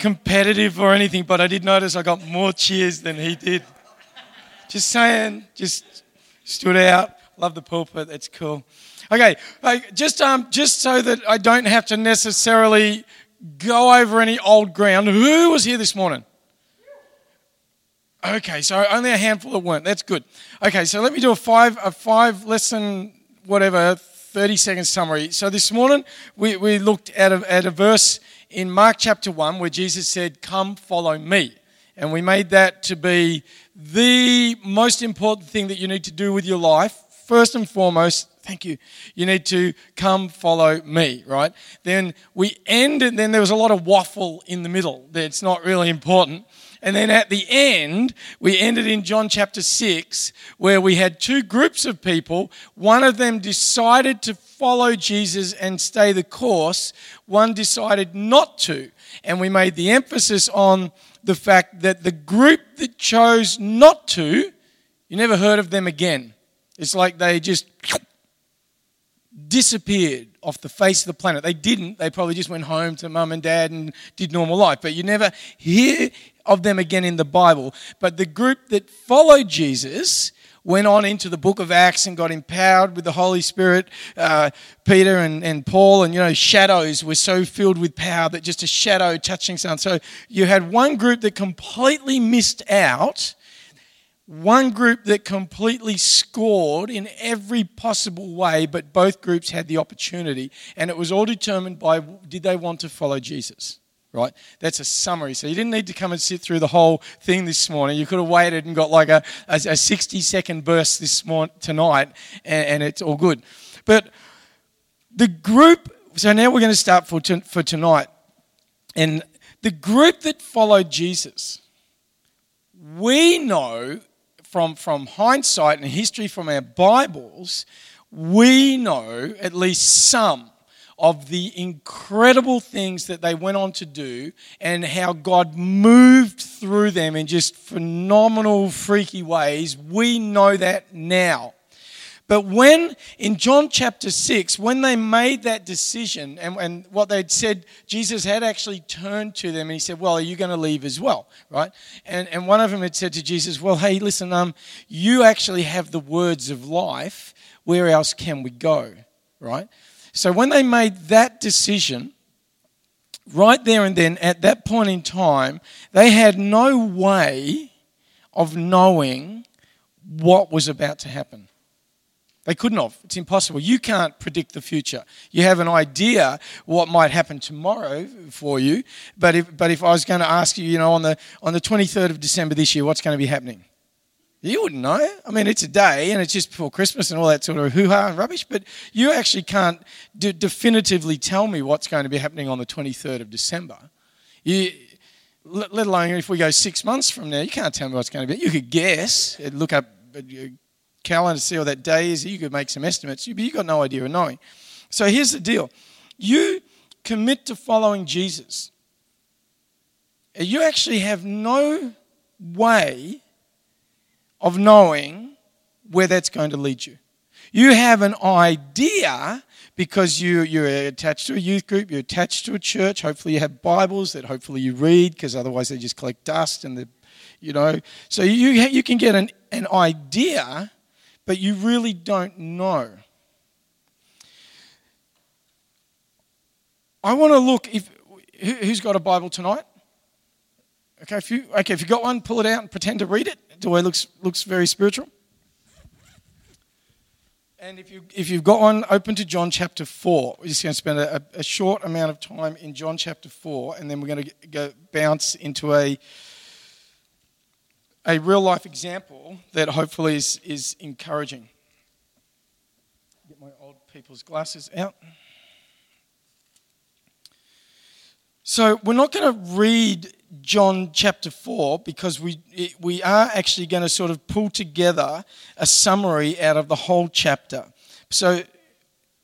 competitive or anything, but I did notice I got more cheers than he did. Just saying, just stood out. Love the pulpit. That's cool. Okay, just um, just so that I don't have to necessarily go over any old ground. Who was here this morning? Okay, so only a handful that weren't. That's good. Okay, so let me do a five a five lesson whatever 30 second summary. So this morning we, we looked at a, at a verse in Mark chapter 1 where Jesus said, Come follow me. And we made that to be the most important thing that you need to do with your life. First and foremost, thank you. You need to come follow me, right? Then we ended, then there was a lot of waffle in the middle that's not really important. And then at the end, we ended in John chapter 6, where we had two groups of people. One of them decided to follow Jesus and stay the course, one decided not to. And we made the emphasis on the fact that the group that chose not to, you never heard of them again. It's like they just disappeared off the face of the planet. They didn't. They probably just went home to mum and dad and did normal life. But you never hear of them again in the Bible. But the group that followed Jesus went on into the book of Acts and got empowered with the Holy Spirit. Uh, Peter and, and Paul, and you know, shadows were so filled with power that just a shadow touching someone. So you had one group that completely missed out one group that completely scored in every possible way, but both groups had the opportunity. And it was all determined by did they want to follow Jesus? Right? That's a summary. So you didn't need to come and sit through the whole thing this morning. You could have waited and got like a, a, a 60 second burst this morning, tonight, and, and it's all good. But the group, so now we're going to start for, for tonight. And the group that followed Jesus, we know from, from hindsight and history from our Bibles, we know at least some of the incredible things that they went on to do and how God moved through them in just phenomenal, freaky ways. We know that now. But when, in John chapter 6, when they made that decision and, and what they'd said, Jesus had actually turned to them and he said, Well, are you going to leave as well? Right? And, and one of them had said to Jesus, Well, hey, listen, um, you actually have the words of life. Where else can we go? Right? So when they made that decision, right there and then, at that point in time, they had no way of knowing what was about to happen. They couldn't have. It's impossible. You can't predict the future. You have an idea what might happen tomorrow for you, but if, but if I was going to ask you, you know, on the, on the 23rd of December this year, what's going to be happening? You wouldn't know. I mean, it's a day and it's just before Christmas and all that sort of hoo ha and rubbish, but you actually can't d- definitively tell me what's going to be happening on the 23rd of December. You, let alone if we go six months from now, you can't tell me what's going to be. You could guess, look up uh, calendar to see what that day is. You could make some estimates, but you've got no idea of knowing. So here's the deal you commit to following Jesus. You actually have no way of knowing where that's going to lead you. You have an idea because you, you're attached to a youth group, you're attached to a church. Hopefully, you have Bibles that hopefully you read because otherwise they just collect dust and the, you know. So you, you can get an, an idea but you really don't know. I want to look if who's got a Bible tonight? Okay, if you okay, if you got one, pull it out and pretend to read it. The way looks looks very spiritual. And if you if you've got one, open to John chapter four. We're just going to spend a, a short amount of time in John chapter four, and then we're going to go bounce into a a real life example that hopefully is, is encouraging. Get my old people's glasses out. So, we're not going to read John chapter 4 because we, we are actually going to sort of pull together a summary out of the whole chapter. So,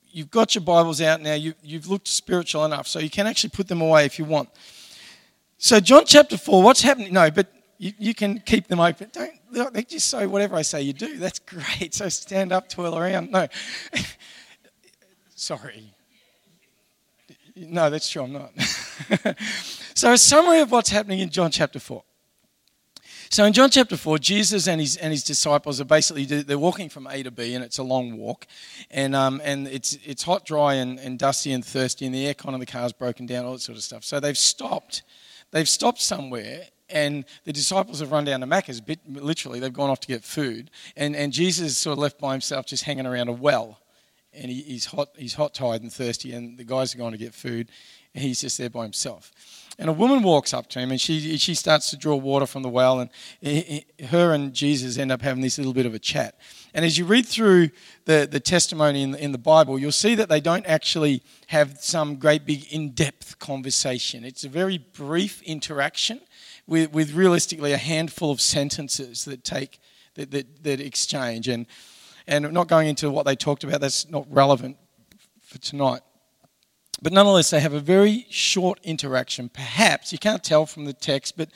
you've got your Bibles out now, you, you've looked spiritual enough, so you can actually put them away if you want. So, John chapter 4, what's happening? No, but you, you can keep them open. Don't they just say whatever I say you do. That's great. So stand up, twirl around. No. Sorry. No, that's true, I'm not. so, a summary of what's happening in John chapter 4. So in John chapter 4, Jesus and his, and his disciples are basically, they're walking from A to B, and it's a long walk. And, um, and it's, it's hot, dry, and, and dusty and thirsty, and the aircon of the car's broken down, all that sort of stuff. So they've stopped. They've stopped somewhere, and the disciples have run down to Macca's, bit, literally, they've gone off to get food. And, and Jesus is sort of left by himself just hanging around a well. And he, he's, hot, he's hot, tired, and thirsty, and the guys are going to get food, and he's just there by himself. And a woman walks up to him and she, she starts to draw water from the well, and he, her and Jesus end up having this little bit of a chat. And as you read through the, the testimony in the, in the Bible, you'll see that they don't actually have some great big in depth conversation. It's a very brief interaction with, with realistically a handful of sentences that take that, that, that exchange. And, and not going into what they talked about, that's not relevant for tonight. But nonetheless, they have a very short interaction. Perhaps, you can't tell from the text, but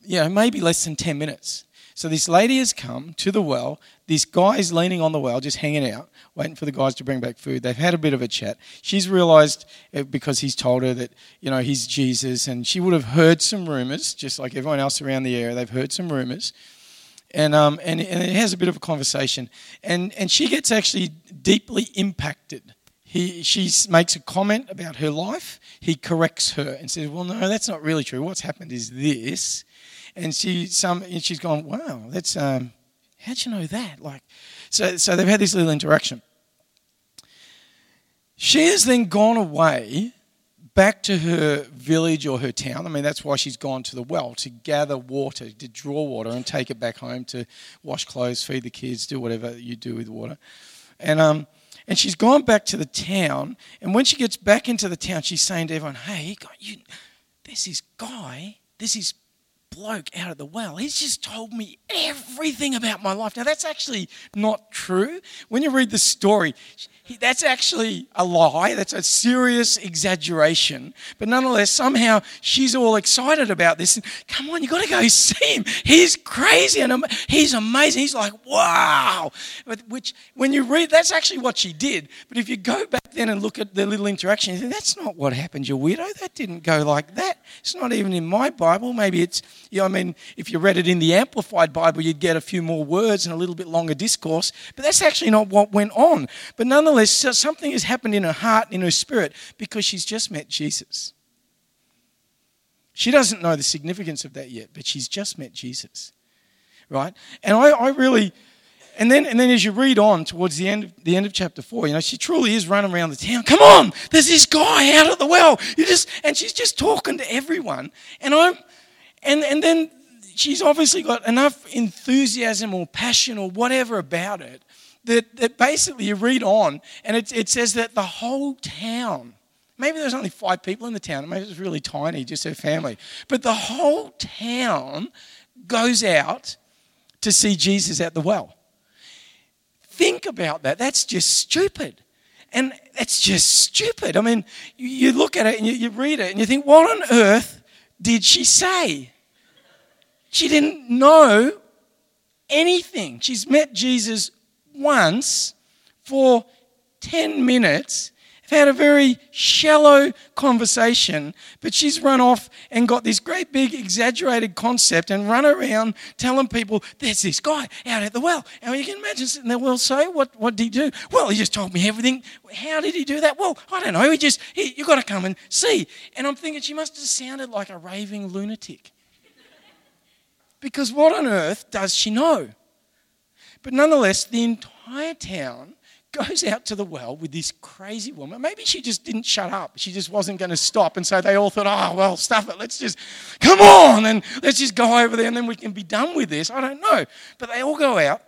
you know, maybe less than 10 minutes. So this lady has come to the well. This guy's leaning on the well, just hanging out, waiting for the guys to bring back food. They've had a bit of a chat. She's realized, uh, because he's told her that, you know, he's Jesus, and she would have heard some rumors, just like everyone else around the area. They've heard some rumors. And, um, and, and it has a bit of a conversation. And, and she gets actually deeply impacted he, she makes a comment about her life. He corrects her and says, Well, no, that's not really true. What's happened is this. And, she, some, and she's gone, Wow, that's, um, how'd you know that? Like, so, so they've had this little interaction. She has then gone away back to her village or her town. I mean, that's why she's gone to the well to gather water, to draw water and take it back home to wash clothes, feed the kids, do whatever you do with water. And, um, and she's gone back to the town. And when she gets back into the town, she's saying to everyone, Hey, you, there's this guy, there's this bloke out of the well. He's just told me everything about my life. Now, that's actually not true. When you read the story, that's actually a lie. That's a serious exaggeration. But nonetheless, somehow she's all excited about this. And, Come on, you've got to go see him. He's crazy and he's amazing. He's like, wow. Which, when you read, that's actually what she did. But if you go back then and look at the little interaction, you think, that's not what happened, you weirdo. That didn't go like that. It's not even in my Bible. Maybe it's, you know, I mean, if you read it in the Amplified Bible, you'd get a few more words and a little bit longer discourse. But that's actually not what went on. But nonetheless, something has happened in her heart, in her spirit, because she's just met Jesus. She doesn't know the significance of that yet, but she's just met Jesus. Right? And I, I really, and then, and then as you read on towards the end, of, the end of chapter four, you know, she truly is running around the town. Come on, there's this guy out of the well. You just, and she's just talking to everyone. And I'm, and, and then she's obviously got enough enthusiasm or passion or whatever about it that, that basically you read on and it, it says that the whole town, maybe there's only five people in the town, maybe it's really tiny, just her family, but the whole town goes out to see Jesus at the well. Think about that. That's just stupid. And that's just stupid. I mean, you, you look at it and you, you read it and you think, what on earth did she say? She didn't know anything. She's met Jesus once for 10 minutes, had a very shallow conversation, but she's run off and got this great big exaggerated concept and run around telling people, there's this guy out at the well. And you can imagine sitting there, well, so what, what did he do? Well, he just told me everything. How did he do that? Well, I don't know. He just, he, you've got to come and see. And I'm thinking she must have sounded like a raving lunatic. Because what on earth does she know? But nonetheless, the entire town goes out to the well with this crazy woman. Maybe she just didn't shut up. She just wasn't going to stop. And so they all thought, oh, well, stuff it. Let's just, come on, and let's just go over there and then we can be done with this. I don't know. But they all go out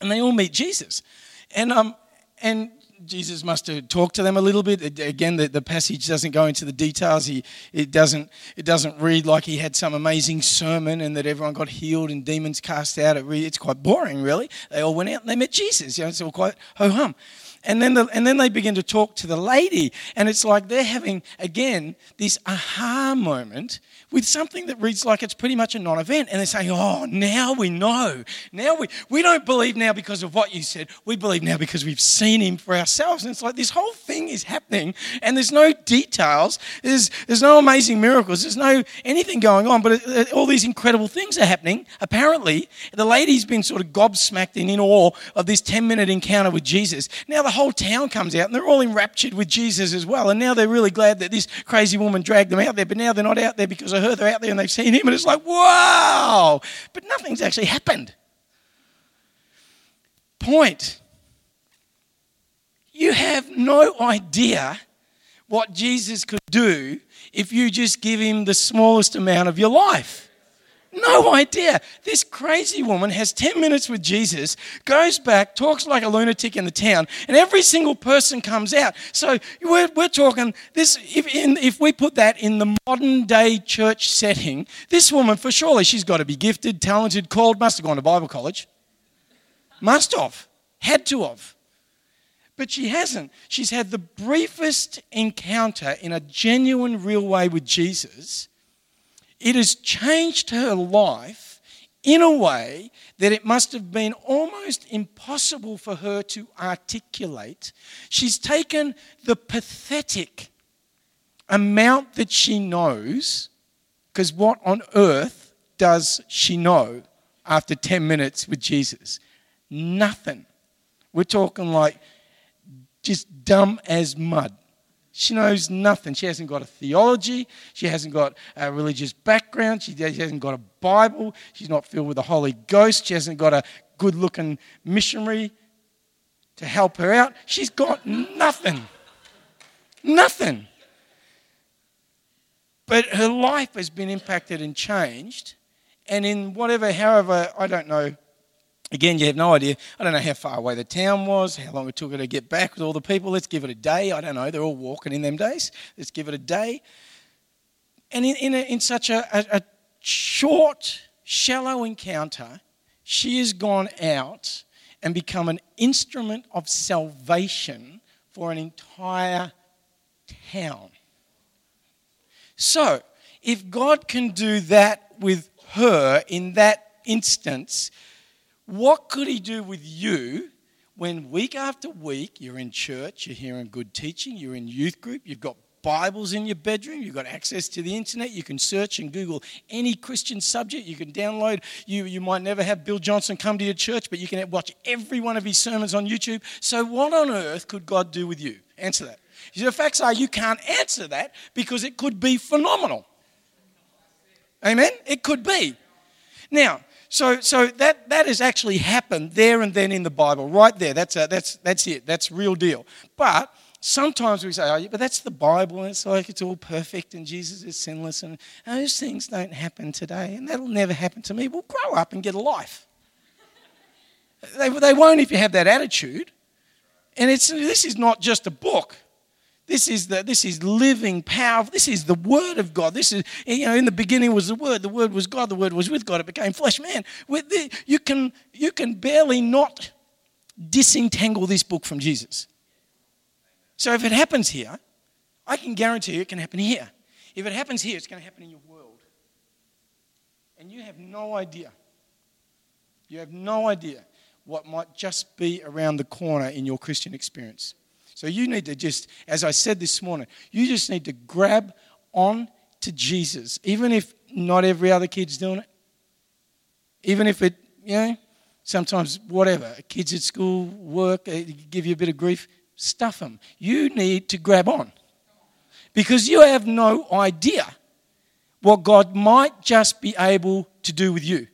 and they all meet Jesus. And, um, and Jesus must have talked to them a little bit. Again, the, the passage doesn't go into the details. He, it, doesn't, it doesn't read like he had some amazing sermon and that everyone got healed and demons cast out. It it's quite boring, really. They all went out and they met Jesus. You know, it's all quite ho hum. And then, the, and then they begin to talk to the lady, and it's like they're having, again, this aha moment with something that reads like it's pretty much a non event. And they're saying, oh, now we know. Now we, we don't believe now because of what you said. We believe now because we've seen him for ourselves. And it's like this whole thing is happening and there's no details. There's, there's no amazing miracles. There's no anything going on. But it, it, all these incredible things are happening. Apparently, the lady's been sort of gobsmacked and in awe of this 10 minute encounter with Jesus. Now the whole town comes out and they're all enraptured with Jesus as well. And now they're really glad that this crazy woman dragged them out there. But now they're not out there because of her. They're out there and they've seen him. And it's like, wow. But nothing's actually happened. Point. You have no idea what Jesus could do if you just give him the smallest amount of your life. No idea. This crazy woman has 10 minutes with Jesus, goes back, talks like a lunatic in the town, and every single person comes out. So we're, we're talking this, if, in, if we put that in the modern day church setting, this woman, for surely she's got to be gifted, talented, called, must have gone to Bible college. Must have. Had to have. But she hasn't. She's had the briefest encounter in a genuine, real way with Jesus it has changed her life in a way that it must have been almost impossible for her to articulate. She's taken the pathetic amount that she knows, because what on earth does she know after 10 minutes with Jesus? Nothing. We're talking like just dumb as mud. She knows nothing. She hasn't got a theology. She hasn't got a religious background. She hasn't got a Bible. She's not filled with the Holy Ghost. She hasn't got a good looking missionary to help her out. She's got nothing. Nothing. But her life has been impacted and changed. And in whatever, however, I don't know Again, you have no idea. I don't know how far away the town was, how long it took her to get back with all the people. Let's give it a day. I don't know. They're all walking in them days. Let's give it a day. And in, in, a, in such a, a, a short, shallow encounter, she has gone out and become an instrument of salvation for an entire town. So, if God can do that with her in that instance, what could he do with you when week after week you're in church, you're hearing good teaching, you're in youth group, you've got Bibles in your bedroom, you've got access to the internet, you can search and Google any Christian subject, you can download. You, you might never have Bill Johnson come to your church, but you can watch every one of his sermons on YouTube. So, what on earth could God do with you? Answer that. The facts are you can't answer that because it could be phenomenal. Amen? It could be. Now, so, so that, that has actually happened there and then in the Bible, right there. That's, a, that's, that's it. That's real deal. But sometimes we say, oh, yeah, but that's the Bible, and it's like it's all perfect, and Jesus is sinless, and those things don't happen today, and that'll never happen to me. Well, grow up and get a life. They, they won't if you have that attitude. And it's, this is not just a book. This is the this is living power. This is the word of God. This is you know in the beginning was the word. The word was God. The word was with God. It became flesh. Man, the, you can you can barely not disentangle this book from Jesus. So if it happens here, I can guarantee you it can happen here. If it happens here, it's going to happen in your world. And you have no idea. You have no idea what might just be around the corner in your Christian experience. So you need to just, as I said this morning, you just need to grab on to Jesus, even if not every other kid's doing it. Even if it, you know, sometimes whatever, kids at school, work, eh, give you a bit of grief, stuff them. You need to grab on because you have no idea what God might just be able to do with you.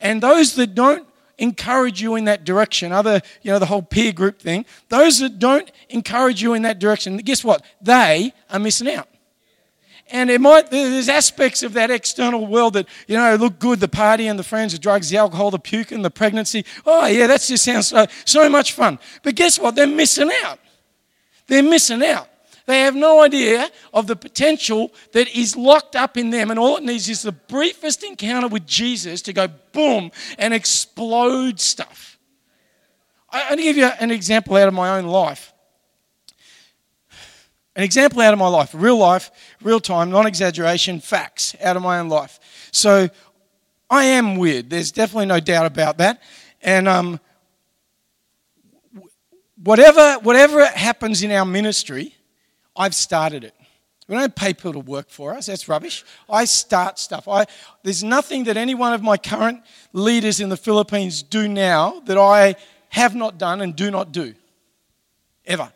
And those that don't encourage you in that direction, other, you know, the whole peer group thing, those that don't encourage you in that direction, guess what? They are missing out. And it might, there's aspects of that external world that, you know, look good the party and the friends, the drugs, the alcohol, the puke, and the pregnancy. Oh, yeah, that just sounds so, so much fun. But guess what? They're missing out. They're missing out. They have no idea of the potential that is locked up in them, and all it needs is the briefest encounter with Jesus to go boom and explode stuff. I'm going to give you an example out of my own life. An example out of my life, real life, real time, non exaggeration, facts out of my own life. So I am weird. There's definitely no doubt about that. And um, whatever, whatever happens in our ministry, I've started it. We don't pay people to work for us. That's rubbish. I start stuff. I, there's nothing that any one of my current leaders in the Philippines do now that I have not done and do not do. Ever.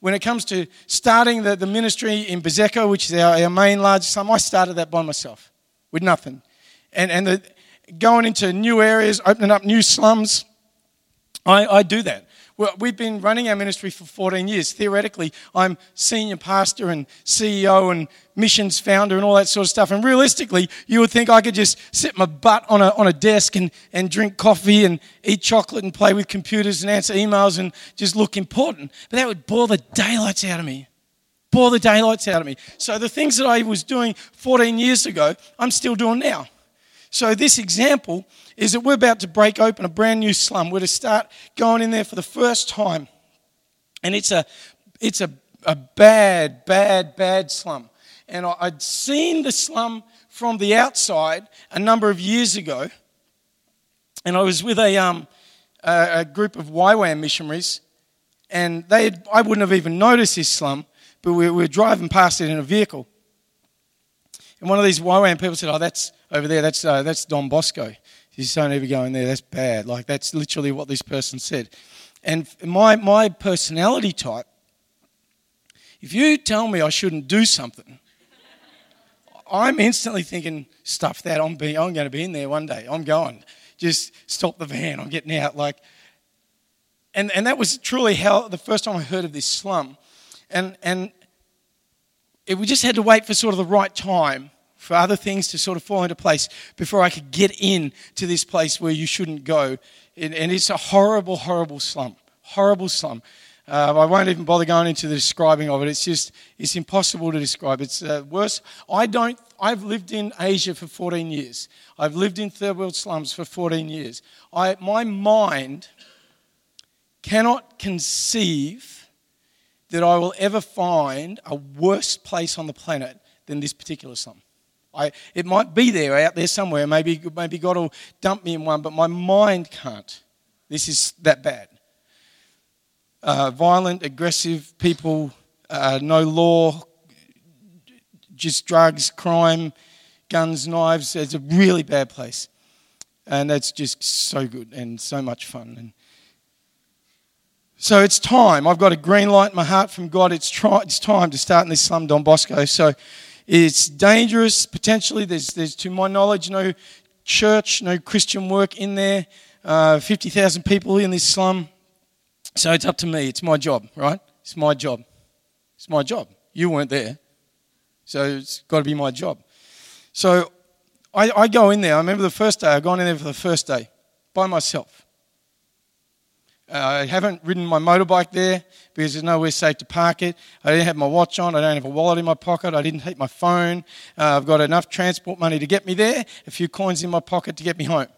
When it comes to starting the, the ministry in Baseco, which is our, our main large slum, I started that by myself with nothing. And, and the, going into new areas, opening up new slums, I, I do that. We've been running our ministry for 14 years. Theoretically, I'm senior pastor and CEO and missions founder and all that sort of stuff. And realistically, you would think I could just sit my butt on a, on a desk and, and drink coffee and eat chocolate and play with computers and answer emails and just look important. But that would bore the daylights out of me. Bore the daylights out of me. So the things that I was doing 14 years ago, I'm still doing now. So, this example is that we're about to break open a brand new slum. We're to start going in there for the first time. And it's a, it's a, a bad, bad, bad slum. And I'd seen the slum from the outside a number of years ago. And I was with a, um, a, a group of YWAM missionaries. And they had, I wouldn't have even noticed this slum, but we, we were driving past it in a vehicle. And one of these YWAM people said, Oh, that's over there, that's, uh, that's Don Bosco. You just don't ever go in there, that's bad. Like, that's literally what this person said. And my, my personality type, if you tell me I shouldn't do something, I'm instantly thinking, stuff that, I'm, being, I'm going to be in there one day. I'm going. Just stop the van, I'm getting out. Like, and, and that was truly how the first time I heard of this slum. And, and it, we just had to wait for sort of the right time for other things to sort of fall into place before I could get in to this place where you shouldn't go. And, and it's a horrible, horrible slum. Horrible slum. Uh, I won't even bother going into the describing of it. It's just, it's impossible to describe. It's uh, worse. I don't, I've lived in Asia for 14 years. I've lived in third world slums for 14 years. I, my mind cannot conceive that I will ever find a worse place on the planet than this particular slum. I, it might be there out there somewhere. Maybe, maybe God will dump me in one, but my mind can't. This is that bad. Uh, violent, aggressive people, uh, no law, just drugs, crime, guns, knives. It's a really bad place. And that's just so good and so much fun. And so it's time. I've got a green light in my heart from God. It's, try, it's time to start in this slum, Don Bosco. So it's dangerous, potentially. There's, there's, to my knowledge, no church, no Christian work in there. Uh, 50,000 people in this slum. So it's up to me. It's my job, right? It's my job. It's my job. You weren't there. So it's got to be my job. So I, I go in there. I remember the first day, I've gone in there for the first day by myself. Uh, I haven't ridden my motorbike there because there's nowhere safe to park it. I didn't have my watch on. I don't have a wallet in my pocket. I didn't take my phone. Uh, I've got enough transport money to get me there, a few coins in my pocket to get me home.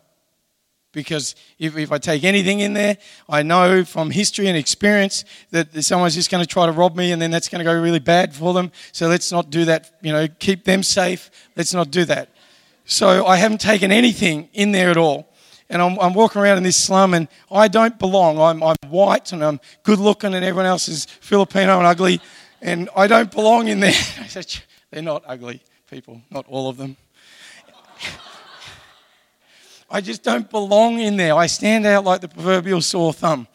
Because if, if I take anything in there, I know from history and experience that someone's just going to try to rob me and then that's going to go really bad for them. So let's not do that. You know, keep them safe. Let's not do that. So I haven't taken anything in there at all and I'm, I'm, walking around in this slum and I don't belong. I'm, I'm white and I'm good looking and everyone else is Filipino and ugly and I don't belong in there. They're not ugly people, not all of them. I just don't belong in there. I stand out like the proverbial sore thumb.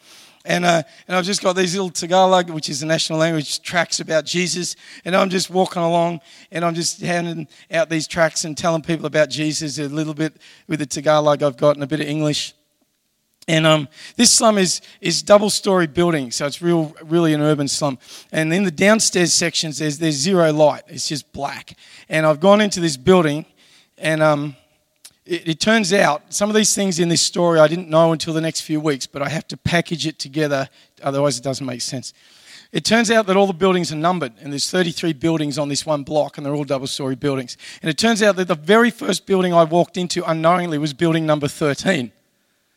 And, uh, and I've just got these little Tagalog, which is the national language, tracks about Jesus. And I'm just walking along and I'm just handing out these tracks and telling people about Jesus a little bit with the Tagalog I've got and a bit of English. And um, this slum is, is double story building, so it's real, really an urban slum. And in the downstairs sections, there's, there's zero light, it's just black. And I've gone into this building and um, it, it, turns out some of these things in this story I didn't know until the next few weeks, but I have to package it together, otherwise, it doesn't make sense. It turns out that all the buildings are numbered, and there's 33 buildings on this one block, and they're all double story buildings. And it turns out that the very first building I walked into unknowingly was building number 13,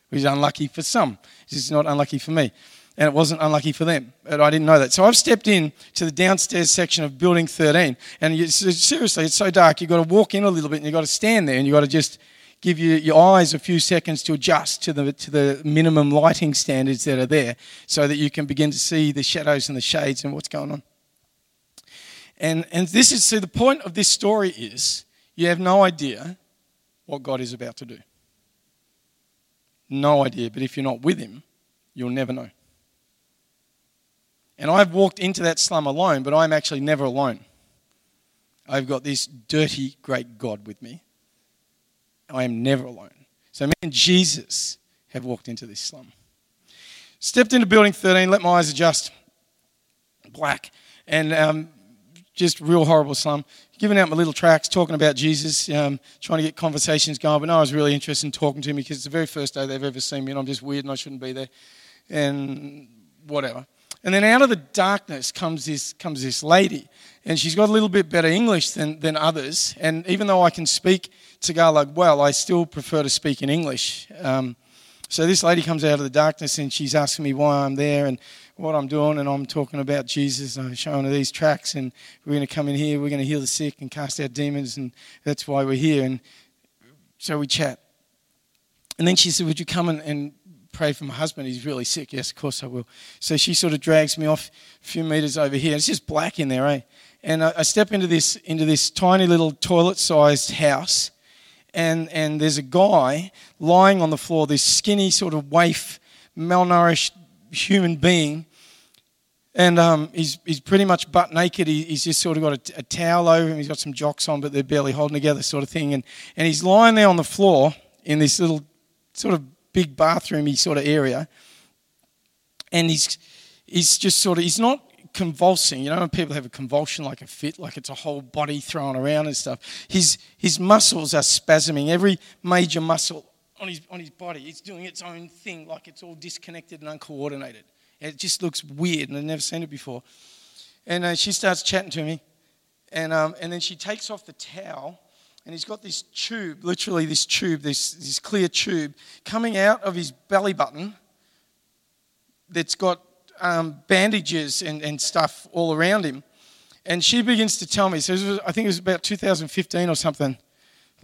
which is unlucky for some. Is not unlucky for me. and it wasn't unlucky for them. But I didn't know that. So I've stepped in to the downstairs section of Building 13, and you, seriously, it's so dark. You've got to walk in a little bit, and you've got to stand there, and you've got to just give you, your eyes a few seconds to adjust to the, to the minimum lighting standards that are there so that you can begin to see the shadows and the shades and what's going on. And, and this is, so the point of this story is you have no idea what God is about to do. No idea, but if you're not with Him, you'll never know. And I've walked into that slum alone, but I'm actually never alone. I've got this dirty, great God with me. I am never alone. So me and Jesus have walked into this slum. Stepped into building 13, let my eyes adjust. Black. And um, just real horrible slum. Giving out my little tracks, talking about Jesus, um, trying to get conversations going. But no, I was really interested in talking to him because it's the very first day they've ever seen me, and I'm just weird and I shouldn't be there. And whatever. And then out of the darkness comes this, comes this lady, and she's got a little bit better English than, than others. And even though I can speak Tagalog well, I still prefer to speak in English. Um, so this lady comes out of the darkness and she's asking me why I'm there and what I'm doing, and I'm talking about Jesus. I'm showing her these tracks, and we're going to come in here, we're going to heal the sick and cast out demons, and that's why we're here. And so we chat. And then she said, Would you come and, and pray for my husband. He's really sick. Yes, of course I will. So she sort of drags me off a few meters over here. It's just black in there, eh? And I, I step into this into this tiny little toilet-sized house, and and there's a guy lying on the floor. This skinny, sort of waif, malnourished human being. And um, he's, he's pretty much butt naked. He, he's just sort of got a, a, towel over him. He's got some jocks on, but they're barely holding together, sort of thing. And, and he's lying there on the floor in this little sort of big bathroomy sort of area. And he's, he's just sort of, he's not convulsing. You know, when people have a convulsion like a fit, like it's a whole body thrown around and stuff. His, his muscles are spasming. Every major muscle on his, on his body, it's doing its own thing, like it's all disconnected and uncoordinated. It just looks weird, and I've never seen it before. And uh, she starts chatting to me, and, um, and then she takes off the towel and he's got this tube, literally this tube, this, this clear tube, coming out of his belly button that's got um, bandages and, and stuff all around him. And she begins to tell me, so was, I think it was about 2015 or something.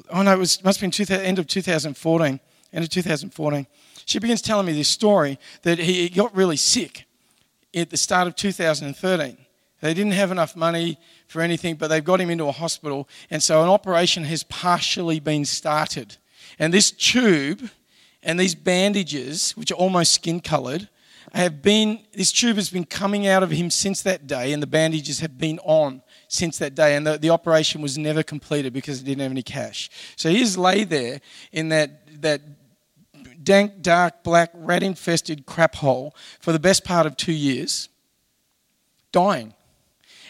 Oh no, it was, must have been end of 2014, end of 2014. She begins telling me this story that he got really sick at the start of 2013. They didn't have enough money for anything, but they've got him into a hospital. And so an operation has partially been started. And this tube and these bandages, which are almost skin colored, have been, this tube has been coming out of him since that day, and the bandages have been on since that day. And the, the operation was never completed because it didn't have any cash. So he he's lay there in that, that dank, dark, black, rat infested crap hole for the best part of two years, dying.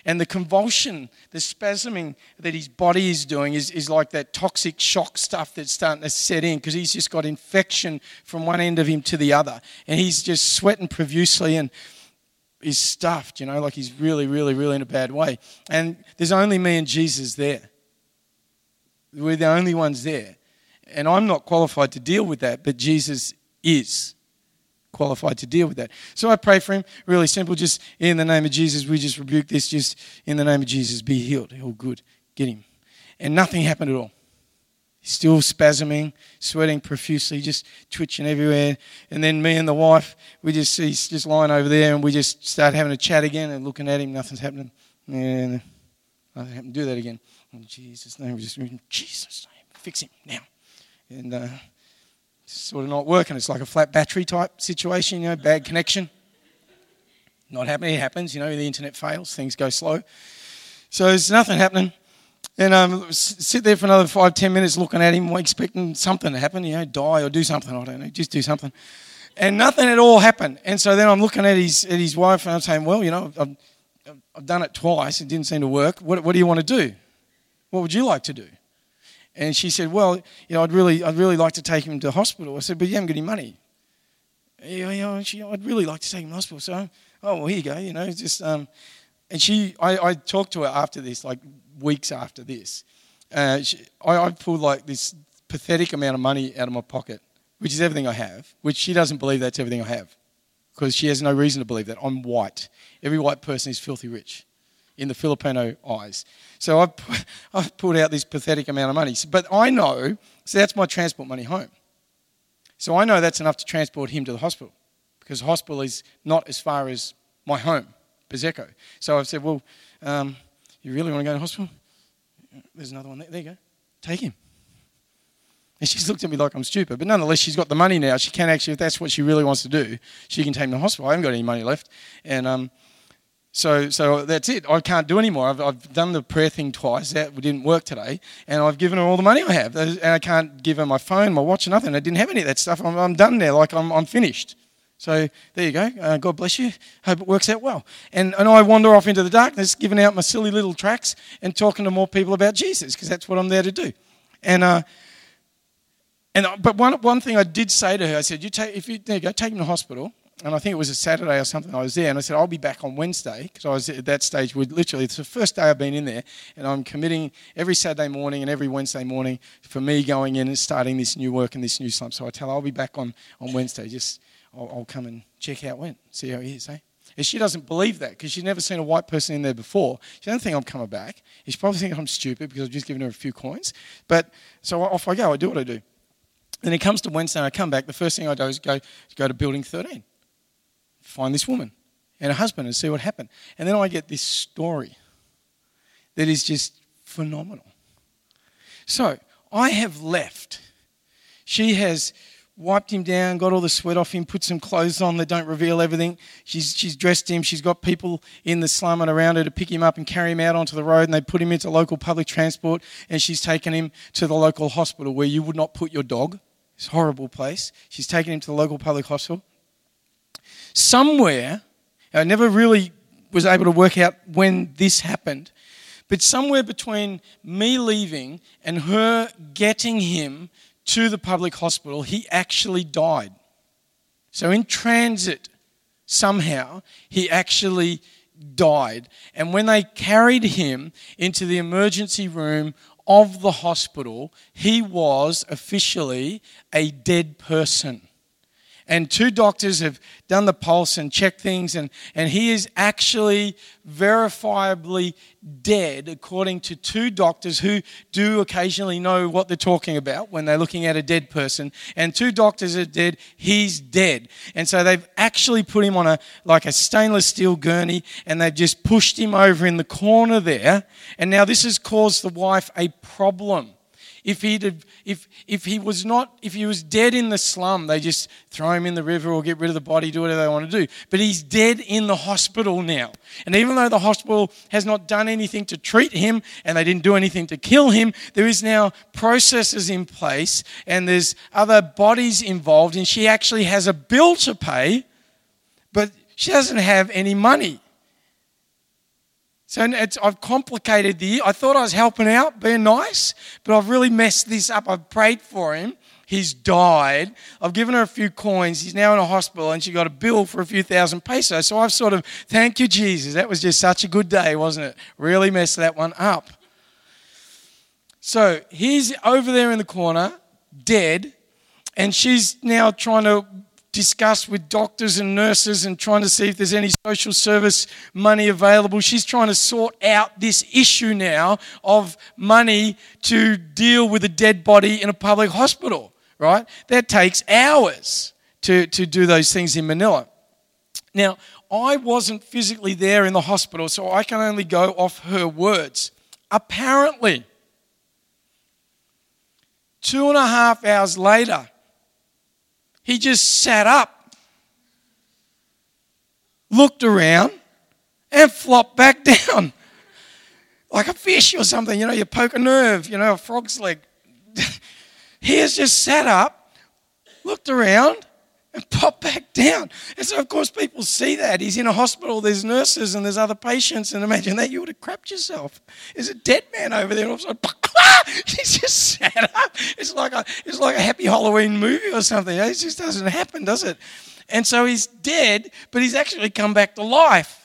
And the convulsion, the spasming that his body is doing is, is like that toxic shock stuff that's starting to set in because he's just got infection from one end of him to the other. And he's just sweating profusely and he's stuffed, you know, like he's really, really, really in a bad way. And there's only me and Jesus there. We're the only ones there. And I'm not qualified to deal with that, but Jesus is qualified to deal with that. So I pray for him, really simple, just in the name of Jesus, we just rebuke this, just in the name of Jesus, be healed. All good. Get him. And nothing happened at all. Still spasming, sweating profusely, just twitching everywhere. And then me and the wife, we just he's just lying over there, and we just start having a chat again and looking at him. Nothing's happening. And nothing happened. Do that again. In Jesus' name, we just in Jesus' name, fix him now. And uh, sort of not working. It's like a flat battery type situation, you know, bad connection. Not happening. It happens, you know, the internet fails, things go slow. So there's nothing happening. And um, sit there for another five, ten minutes looking at him, expecting something to happen, you know, die or do something. I don't know, just do something. And nothing at all happened. And so then I'm looking at his, at his wife and I'm saying, well, you know, I've, I've done it twice. It didn't seem to work. What, what do you want to do? What would you like to do? And she said, Well, you know, I'd really, I'd really like to take him to hospital. I said, But you haven't got any money. You know, she, I'd really like to take him to hospital. So, oh, well, here you go. You know, just, um, and she, I, I talked to her after this, like weeks after this. Uh, she, I, I pulled like this pathetic amount of money out of my pocket, which is everything I have, which she doesn't believe that's everything I have. because she has no reason to believe that. I'm white. Every white person is filthy rich in the Filipino eyes. So I've, I've pulled out this pathetic amount of money. But I know, so that's my transport money home. So I know that's enough to transport him to the hospital because hospital is not as far as my home, Baseco. So I've said, well, um, you really want to go to the hospital? There's another one there. There you go. Take him. And she's looked at me like I'm stupid. But nonetheless, she's got the money now. She can actually, if that's what she really wants to do, she can take him to the hospital. I haven't got any money left. And um, so, so that's it. I can't do anymore. I've, I've done the prayer thing twice. That didn't work today. And I've given her all the money I have. And I can't give her my phone, my watch, nothing. I didn't have any of that stuff. I'm, I'm done now. Like I'm, I'm finished. So there you go. Uh, God bless you. Hope it works out well. And, and I wander off into the darkness, giving out my silly little tracks and talking to more people about Jesus because that's what I'm there to do. And, uh, and uh, but one, one thing I did say to her, I said, you take, if you, there you go, take him to hospital. And I think it was a Saturday or something I was there. And I said, I'll be back on Wednesday because I was at that stage. With literally, it's the first day I've been in there. And I'm committing every Saturday morning and every Wednesday morning for me going in and starting this new work and this new slump. So I tell her I'll be back on, on Wednesday. Just I'll, I'll come and check how it went, see how it is, eh? And she doesn't believe that because she's never seen a white person in there before. She doesn't think I'm coming back. She probably thinks I'm stupid because I've just given her a few coins. But so off I go. I do what I do. Then it comes to Wednesday and I come back. The first thing I do is go, go to building 13, find this woman and her husband and see what happened. And then I get this story that is just phenomenal. So I have left. She has wiped him down, got all the sweat off him, put some clothes on that don't reveal everything. She's, she's dressed him. She's got people in the slum and around her to pick him up and carry him out onto the road, and they put him into local public transport, and she's taken him to the local hospital where you would not put your dog. It's a horrible place. She's taken him to the local public hospital. Somewhere, I never really was able to work out when this happened, but somewhere between me leaving and her getting him to the public hospital, he actually died. So, in transit, somehow, he actually died. And when they carried him into the emergency room of the hospital, he was officially a dead person. And two doctors have done the pulse and checked things, and, and he is actually verifiably dead, according to two doctors who do occasionally know what they're talking about when they're looking at a dead person. And two doctors are dead, he's dead. And so they've actually put him on a like a stainless steel gurney, and they've just pushed him over in the corner there. And now this has caused the wife a problem if, he'd if, if he was not, if he was dead in the slum, they just throw him in the river or get rid of the body, do whatever they want to do. But he's dead in the hospital now. And even though the hospital has not done anything to treat him and they didn't do anything to kill him, there is now processes in place and there's other bodies involved, and she actually has a bill to pay, but she doesn't have any money. So I've complicated the. I thought I was helping out, being nice, but I've really messed this up. I've prayed for him. He's died. I've given her a few coins. He's now in a hospital, and she got a bill for a few thousand pesos. So I've sort of, thank you, Jesus. That was just such a good day, wasn't it? Really messed that one up. So he's over there in the corner, dead, and she's now trying to discussed with doctors and nurses and trying to see if there's any social service money available. She's trying to sort out this issue now of money to deal with a dead body in a public hospital, right? That takes hours to, to do those things in Manila. Now, I wasn't physically there in the hospital, so I can only go off her words. Apparently, two and a half hours later, he just sat up, looked around, and flopped back down like a fish or something. You know, you poke a nerve, you know, a frog's leg. he has just sat up, looked around, and pop back down. And so, of course, people see that. He's in a hospital, there's nurses and there's other patients, and imagine that you would have crapped yourself. There's a dead man over there, and all of a sudden, ah! he's just sat up. It's like, a, it's like a happy Halloween movie or something. It just doesn't happen, does it? And so he's dead, but he's actually come back to life.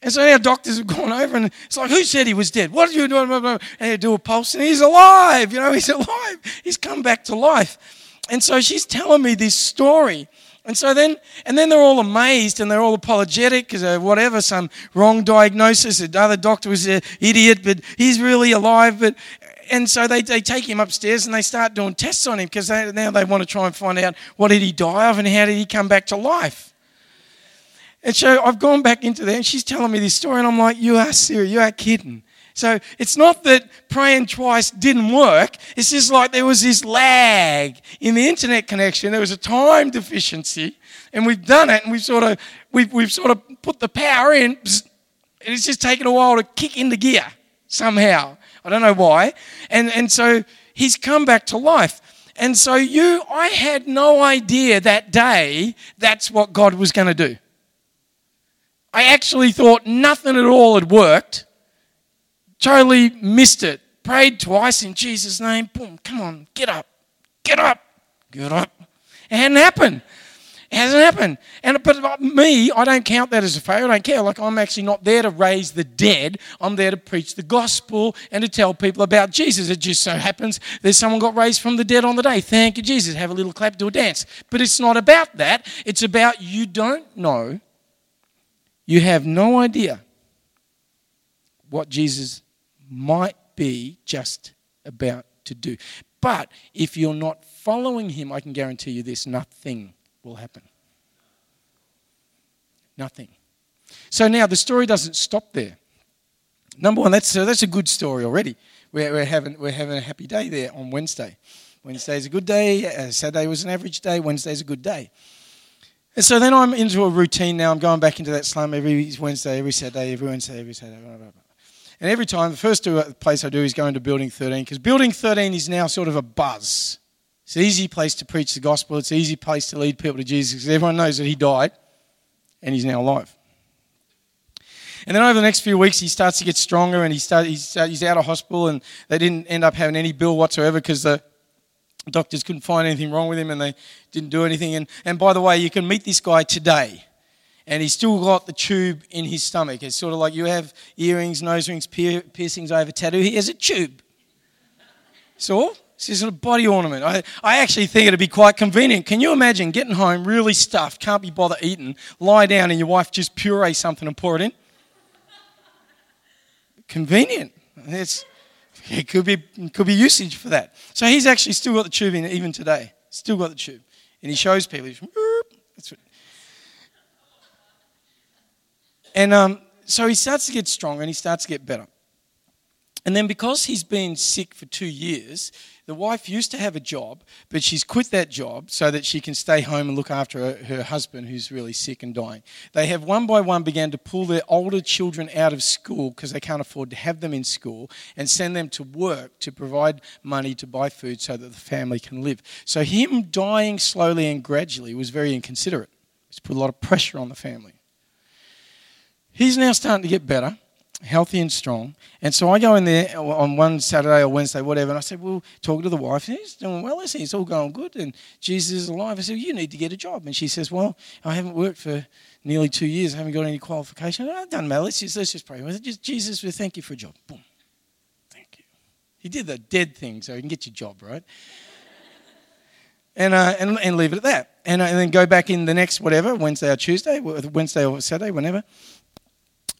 And so our doctors have gone over and it's like, who said he was dead? What are you doing? And they do a pulse and he's alive. You know, he's alive. He's come back to life. And so she's telling me this story And so then, and then they're all amazed and they're all apologetic because uh, whatever, some wrong diagnosis. Another doctor was an idiot, but he's really alive. But and so they, they take him upstairs and they start doing tests on him because now they want to try and find out what did he die of and how did he come back to life. And so I've gone back into there and she's telling me this story and I'm like, you are serious, you are kidding. So it's not that praying twice didn't work. It's just like there was this lag in the internet connection. There was a time deficiency, and we've done it, and we've sort of we've, we've sort of put the power in, and it's just taken a while to kick into gear somehow. I don't know why. And, and so he's come back to life. And so you, I had no idea that day that's what God was going to do. I actually thought nothing at all had worked. Totally missed it. Prayed twice in Jesus' name. Boom, come on, get up, get up, get up. It hadn't happened. It hasn't happened. And but me, I don't count that as a failure. I don't care. Like I'm actually not there to raise the dead. I'm there to preach the gospel and to tell people about Jesus. It just so happens there's someone got raised from the dead on the day. Thank you, Jesus. Have a little clap, do a dance. But it's not about that. It's about you don't know. You have no idea what Jesus might be just about to do. But if you're not following him, I can guarantee you this nothing will happen. Nothing. So now the story doesn't stop there. Number one, that's, that's a good story already. We're, we're, having, we're having a happy day there on Wednesday. Wednesday is a good day. Uh, Saturday was an average day. Wednesday is a good day. And so then I'm into a routine now. I'm going back into that slum every Wednesday, every Saturday, every Wednesday, every Saturday. Blah, blah, blah. And every time, the first uh, place I do is go into Building 13 because Building 13 is now sort of a buzz. It's an easy place to preach the gospel. It's an easy place to lead people to Jesus because everyone knows that he died and he's now alive. And then over the next few weeks, he starts to get stronger and he start, he's, uh, he's out of hospital and they didn't end up having any bill whatsoever because the doctors couldn't find anything wrong with him and they didn't do anything. And, and by the way, you can meet this guy today and he's still got the tube in his stomach. It's sort of like you have earrings, nose rings, piercings over tattoo. He has a tube. So it's a body ornament. I, I actually think it'd be quite convenient. Can you imagine getting home really stuffed, can't be bothered eating, lie down and your wife just puree something and pour it in? Convenient. It's, it could be, could be usage for that. So he's actually still got the tube in even today. Still got the tube. And he shows people. He's, what, and um, so he starts to get stronger and he starts to get better. And then because he's been sick for two years, the wife used to have a job, but she's quit that job so that she can stay home and look after her, her, husband who's really sick and dying. They have one by one began to pull their older children out of school because they can't afford to have them in school and send them to work to provide money to buy food so that the family can live. So him dying slowly and gradually was very inconsiderate. It's put a lot of pressure on the family. He's now starting to get better healthy and strong. And so I go in there on one Saturday or Wednesday, whatever, and I said, Well, talk to the wife. He's doing well, is he? It's all going good. And Jesus is alive. I said, You need to get a job. And she says, Well, I haven't worked for nearly two years. I haven't got any qualification. It doesn't matter. Let's just, let's just pray. I said, Jesus, we thank you for a job. Boom. Thank you. He did the dead thing so he can get your job, right? and, uh, and, and leave it at that. And, uh, and then go back in the next whatever, Wednesday or Tuesday, Wednesday or Saturday, whenever.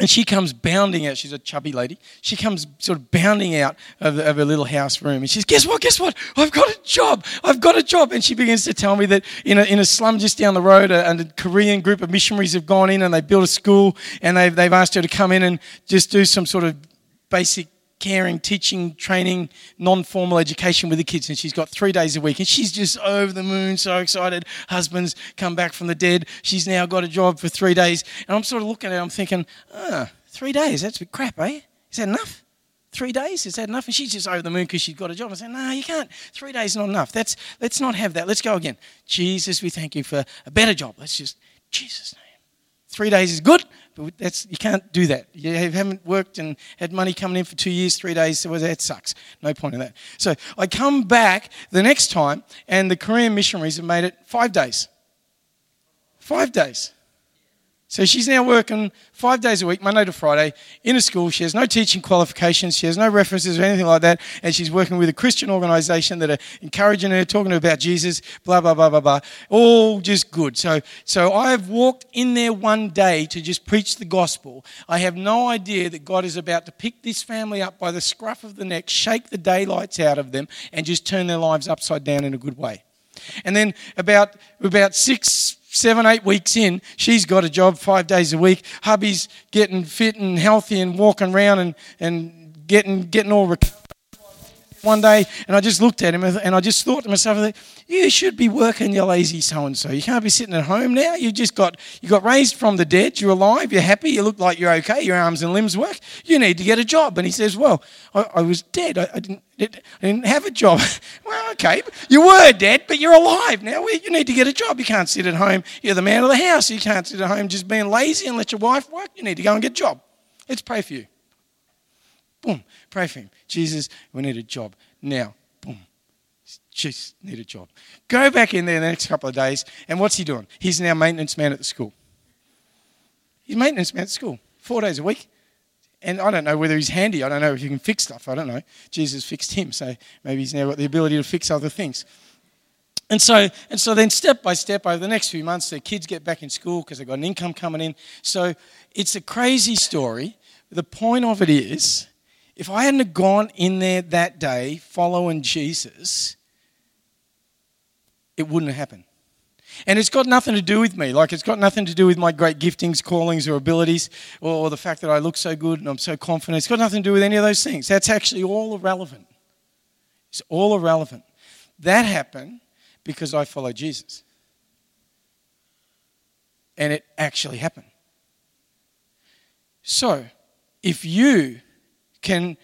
And she comes bounding out. She's a chubby lady. She comes sort of bounding out of, of her little house room. And she says, Guess what? Guess what? I've got a job. I've got a job. And she begins to tell me that in a, in a slum just down the road, a, a Korean group of missionaries have gone in and they built a school and they've, they've asked her to come in and just do some sort of basic caring, teaching, training, non formal education with the kids. And she's got three days a week. And she's just over the moon, so excited. Husband's come back from the dead. She's now got a job for three days. And I'm sort of looking at it, I'm thinking, ah, three days, that's a bit crap, eh? Is that enough? Three days? Is that enough? And she's just over the moon because she's got a job. I said, no, you can't. Three days is not enough. That's, let's not have that. Let's go again. Jesus, we thank you for a better job. Let's just, Jesus' name. Three days is good, but that's, you can't do that. You haven't worked and had money coming in for two years, three days, so that sucks. No point in that. So I come back the next time, and the Korean missionaries have made it five days. Five days. So she's now working five days a week, Monday to Friday, in a school. She has no teaching qualifications. She has no references or anything like that. And she's working with a Christian organisation that are encouraging her, talking to her about Jesus, blah, blah, blah, blah, blah. All just good. So, so I have walked in there one day to just preach the gospel. I have no idea that God is about to pick this family up by the scruff of the neck, shake the daylights out of them, and just turn their lives upside down in a good way. And then about, about six, seven, eight weeks in, she's got a job five days a week. Hubby's getting fit and healthy and walking around and, and getting, getting all recovered one day, and I just looked at him and I just thought to myself, you should be working, you lazy so and so. You can't be sitting at home now. You just got you got raised from the dead. You're alive. You're happy. You look like you're okay. Your arms and limbs work. You need to get a job. And he says, well, I, I was dead. I, I, didn't. I didn't have a job. well, okay, you were dead, but you're alive now. You need to get a job. You can't sit at home. You're the man of the house. You can't sit at home just being lazy and let your wife work. You need to go and get a job. Let's pray for you. Boom, pray for him. Jesus, we need a job now. Boom. Just need a job. Go back in there the next couple of days, and what's he doing? He's now maintenance man at the school. He's maintenance man at school, four days a week. And I don't know whether he's handy. I don't know if he can fix stuff. I don't know. Jesus fixed him, so maybe he's now got the ability to fix other things. And so, and so then step by step over the next few months, the kids get back in school because they've got an income coming in. So it's a crazy story. The point of it is if I hadn't gone in there that day following Jesus, it wouldn't have happened. And it's got nothing to do with me. Like, it's got nothing to do with my great giftings, callings, or abilities, or, the fact that I look so good and I'm so confident. It's got nothing to do with any of those things. That's actually all irrelevant. It's all irrelevant. That happened because I followed Jesus. And it actually happened. So, if you can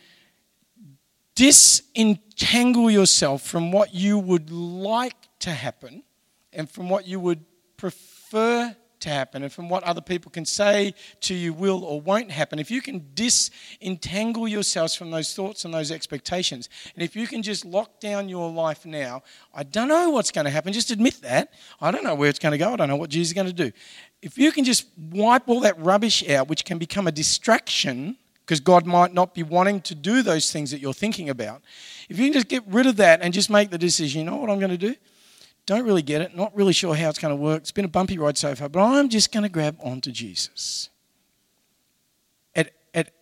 disentangle yourself from what you would like to happen and from what you would prefer to happen and from what other people can say to you will or won't happen, if you can disentangle yourselves from those thoughts and those expectations, and if you can just lock down your life now, I don't know what's going to happen, just admit that. I don't know where it's going to go, I don't know what Jesus is going to do. If you can just wipe all that rubbish out, which can become a distraction because God might not be wanting to do those things that you're thinking about. If you can just get rid of that and just make the decision, you know what I'm going to do? Don't really get it, not really sure how it's going to work. It's been a bumpy ride so far, but I'm just going to grab onto Jesus. At, at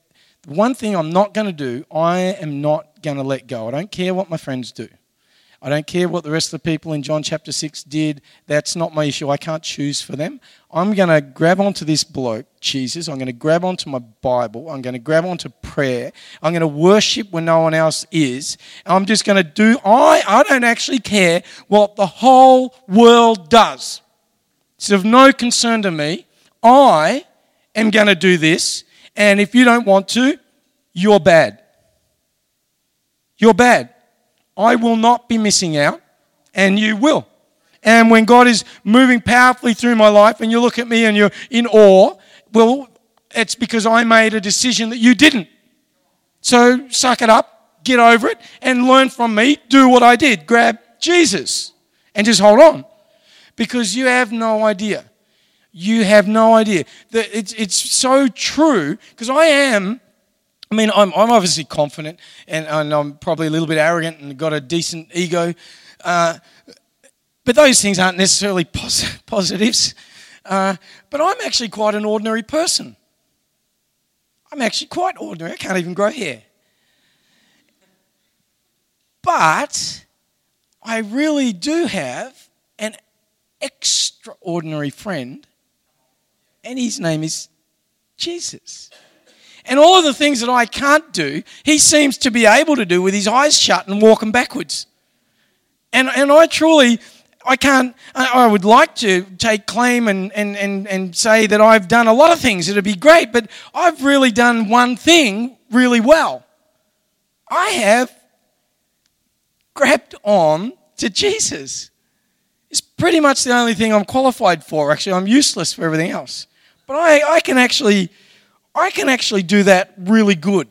one thing I'm not going to do, I am not going to let go. I don't care what my friends do. I don't care what the rest of the people in John chapter 6 did. That's not my issue. I can't choose for them. I'm going to grab onto this bloke, Jesus. I'm going to grab onto my Bible. I'm going to grab onto prayer. I'm going to worship when no one else is. I'm just going to do, I, I don't actually care what the whole world does. It's of no concern to me. I am going to do this. And if you don't want to, you're bad. You're bad. I will not be missing out, and you will. And when God is moving powerfully through my life, and you look at me and you're in awe, well, it's because I made a decision that you didn't. So suck it up, get over it, and learn from me. Do what I did. Grab Jesus and just hold on. Because you have no idea. You have no idea. That it's, it's so true because I am I mean, I'm, I'm obviously confident and, and, I'm probably a little bit arrogant and got a decent ego. Uh, but those things aren't necessarily pos- positives. Uh, but I'm actually quite an ordinary person. I'm actually quite ordinary. I can't even grow hair. But I really do have an extraordinary friend, and his name is Jesus. And all of the things that I can't do, he seems to be able to do with his eyes shut and walking backwards. And, and I truly, I can't, I would like to take claim and, and, and, and say that I've done a lot of things. It'd be great, but I've really done one thing really well. I have grabbed on to Jesus. It's pretty much the only thing I'm qualified for. Actually, I'm useless for everything else. But I, I can actually I can actually do that really good.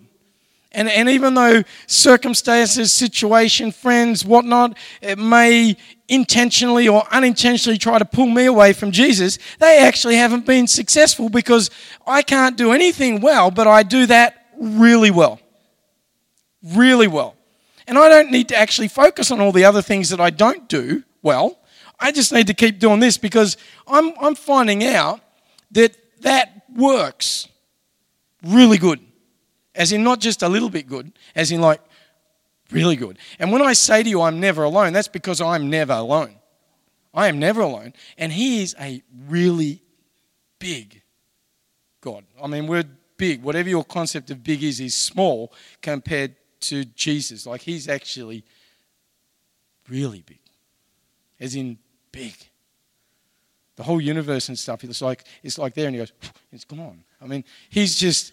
And, and even though circumstances, situation, friends, whatnot, it may intentionally or unintentionally try to pull me away from Jesus, they actually haven't been successful because I can't do anything well, but I do that really well. Really well. And I don't need to actually focus on all the other things that I don't do well. I just need to keep doing this because I'm, I'm finding out that that works really good. As in, not just a little bit good, as in, like, really good. And when I say to you, I'm never alone, that's because I'm never alone. I am never alone. And He is a really big God. I mean, we're big. Whatever your concept of big is, is small compared to Jesus. Like, He's actually really big, as in big. The whole universe and stuff, it's like, it's like there, and He goes, it's gone. I mean, He's just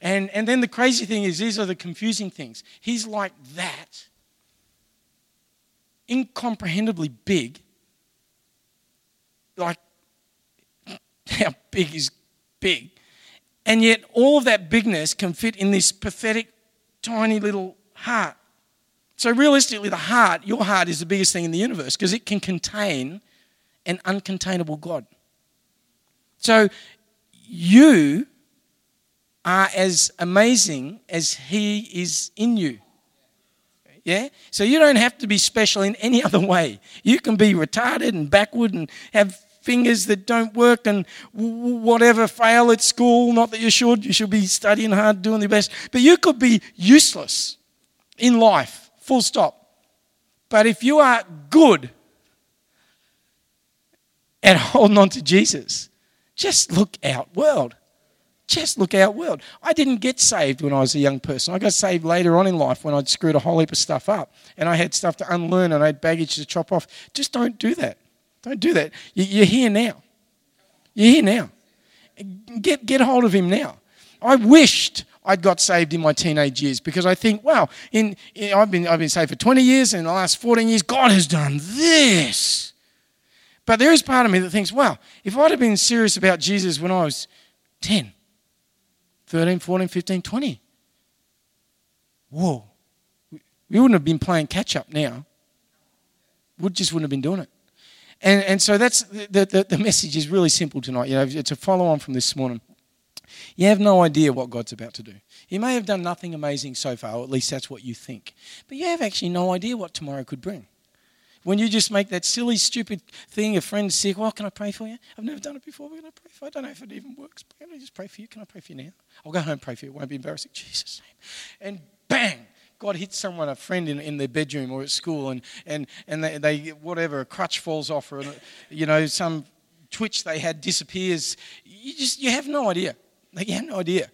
and, and then the crazy thing is, these are the confusing things. He's like that, incomprehensibly big. Like, how big is big? And yet, all of that bigness can fit in this pathetic, tiny little heart. So, realistically, the heart, your heart, is the biggest thing in the universe because it can contain an uncontainable God. So, you are as amazing as He is in you. Yeah? So you don't have to be special in any other way. You can be retarded and backward and have fingers that don't work and whatever, fail at school. Not that you should, you should be studying hard, doing your best. But you could be useless in life, full stop. But if you are good at holding on to Jesus, just look out, world just look out world. I didn't get saved when I was a young person. I got saved later on in life when I'd screwed a whole heap of stuff up and I had stuff to unlearn and I had baggage to chop off. Just don't do that. Don't do that. You're here now. You're here now. Get, get hold of him now. I wished I'd got saved in my teenage years because I think, wow, in, in, I've, been, I've been saved for 20 years and in the last 14 years, God has done this. But there is part of me that thinks, wow, if I'd have been serious about Jesus when I was 10, 13, 14, 15, 20. Whoa. We wouldn't have been playing catch up now. We just wouldn't have been doing it. And, and so that's the, the, the message is really simple tonight. You know, it's a follow on from this morning. You have no idea what God's about to do. He may have done nothing amazing so far, or at least that's what you think. But you have actually no idea what tomorrow could bring. When you just make that silly, stupid thing, a friend's sick, well, can I pray for you? I've never done it before. Can I pray for you? I don't know if it even works. Can I just pray for you? Can I pray for you now? I'll go home and pray for you. It won't be embarrassing. Jesus' name. And bang! God hits someone, a friend in, in their bedroom or at school, and, and, and they, they, whatever, a crutch falls off, or, you know, some twitch they had disappears. You just, you have no idea. Like, you have no idea.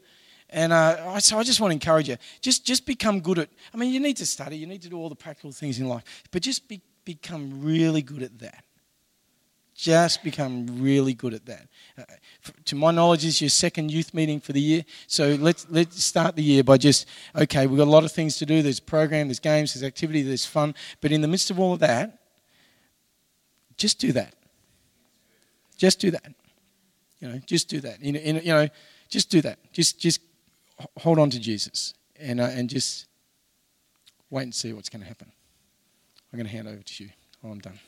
And uh, so I just want to encourage you. Just, just become good at, I mean, you need to study, you need to do all the practical things in life, but just be, become really good at that. Just become really good at that. Uh, to my knowledge, is your second youth meeting for the year. So let's let's start the year by just okay. We've got a lot of things to do. There's program, there's games, there's activity, there's fun. But in the midst of all of that, just do that. Just do that. You know, just do that. In, in, you know, just do that. Just just hold on to Jesus and uh, and just wait and see what's going to happen. I'm going to hand over to you I'm done.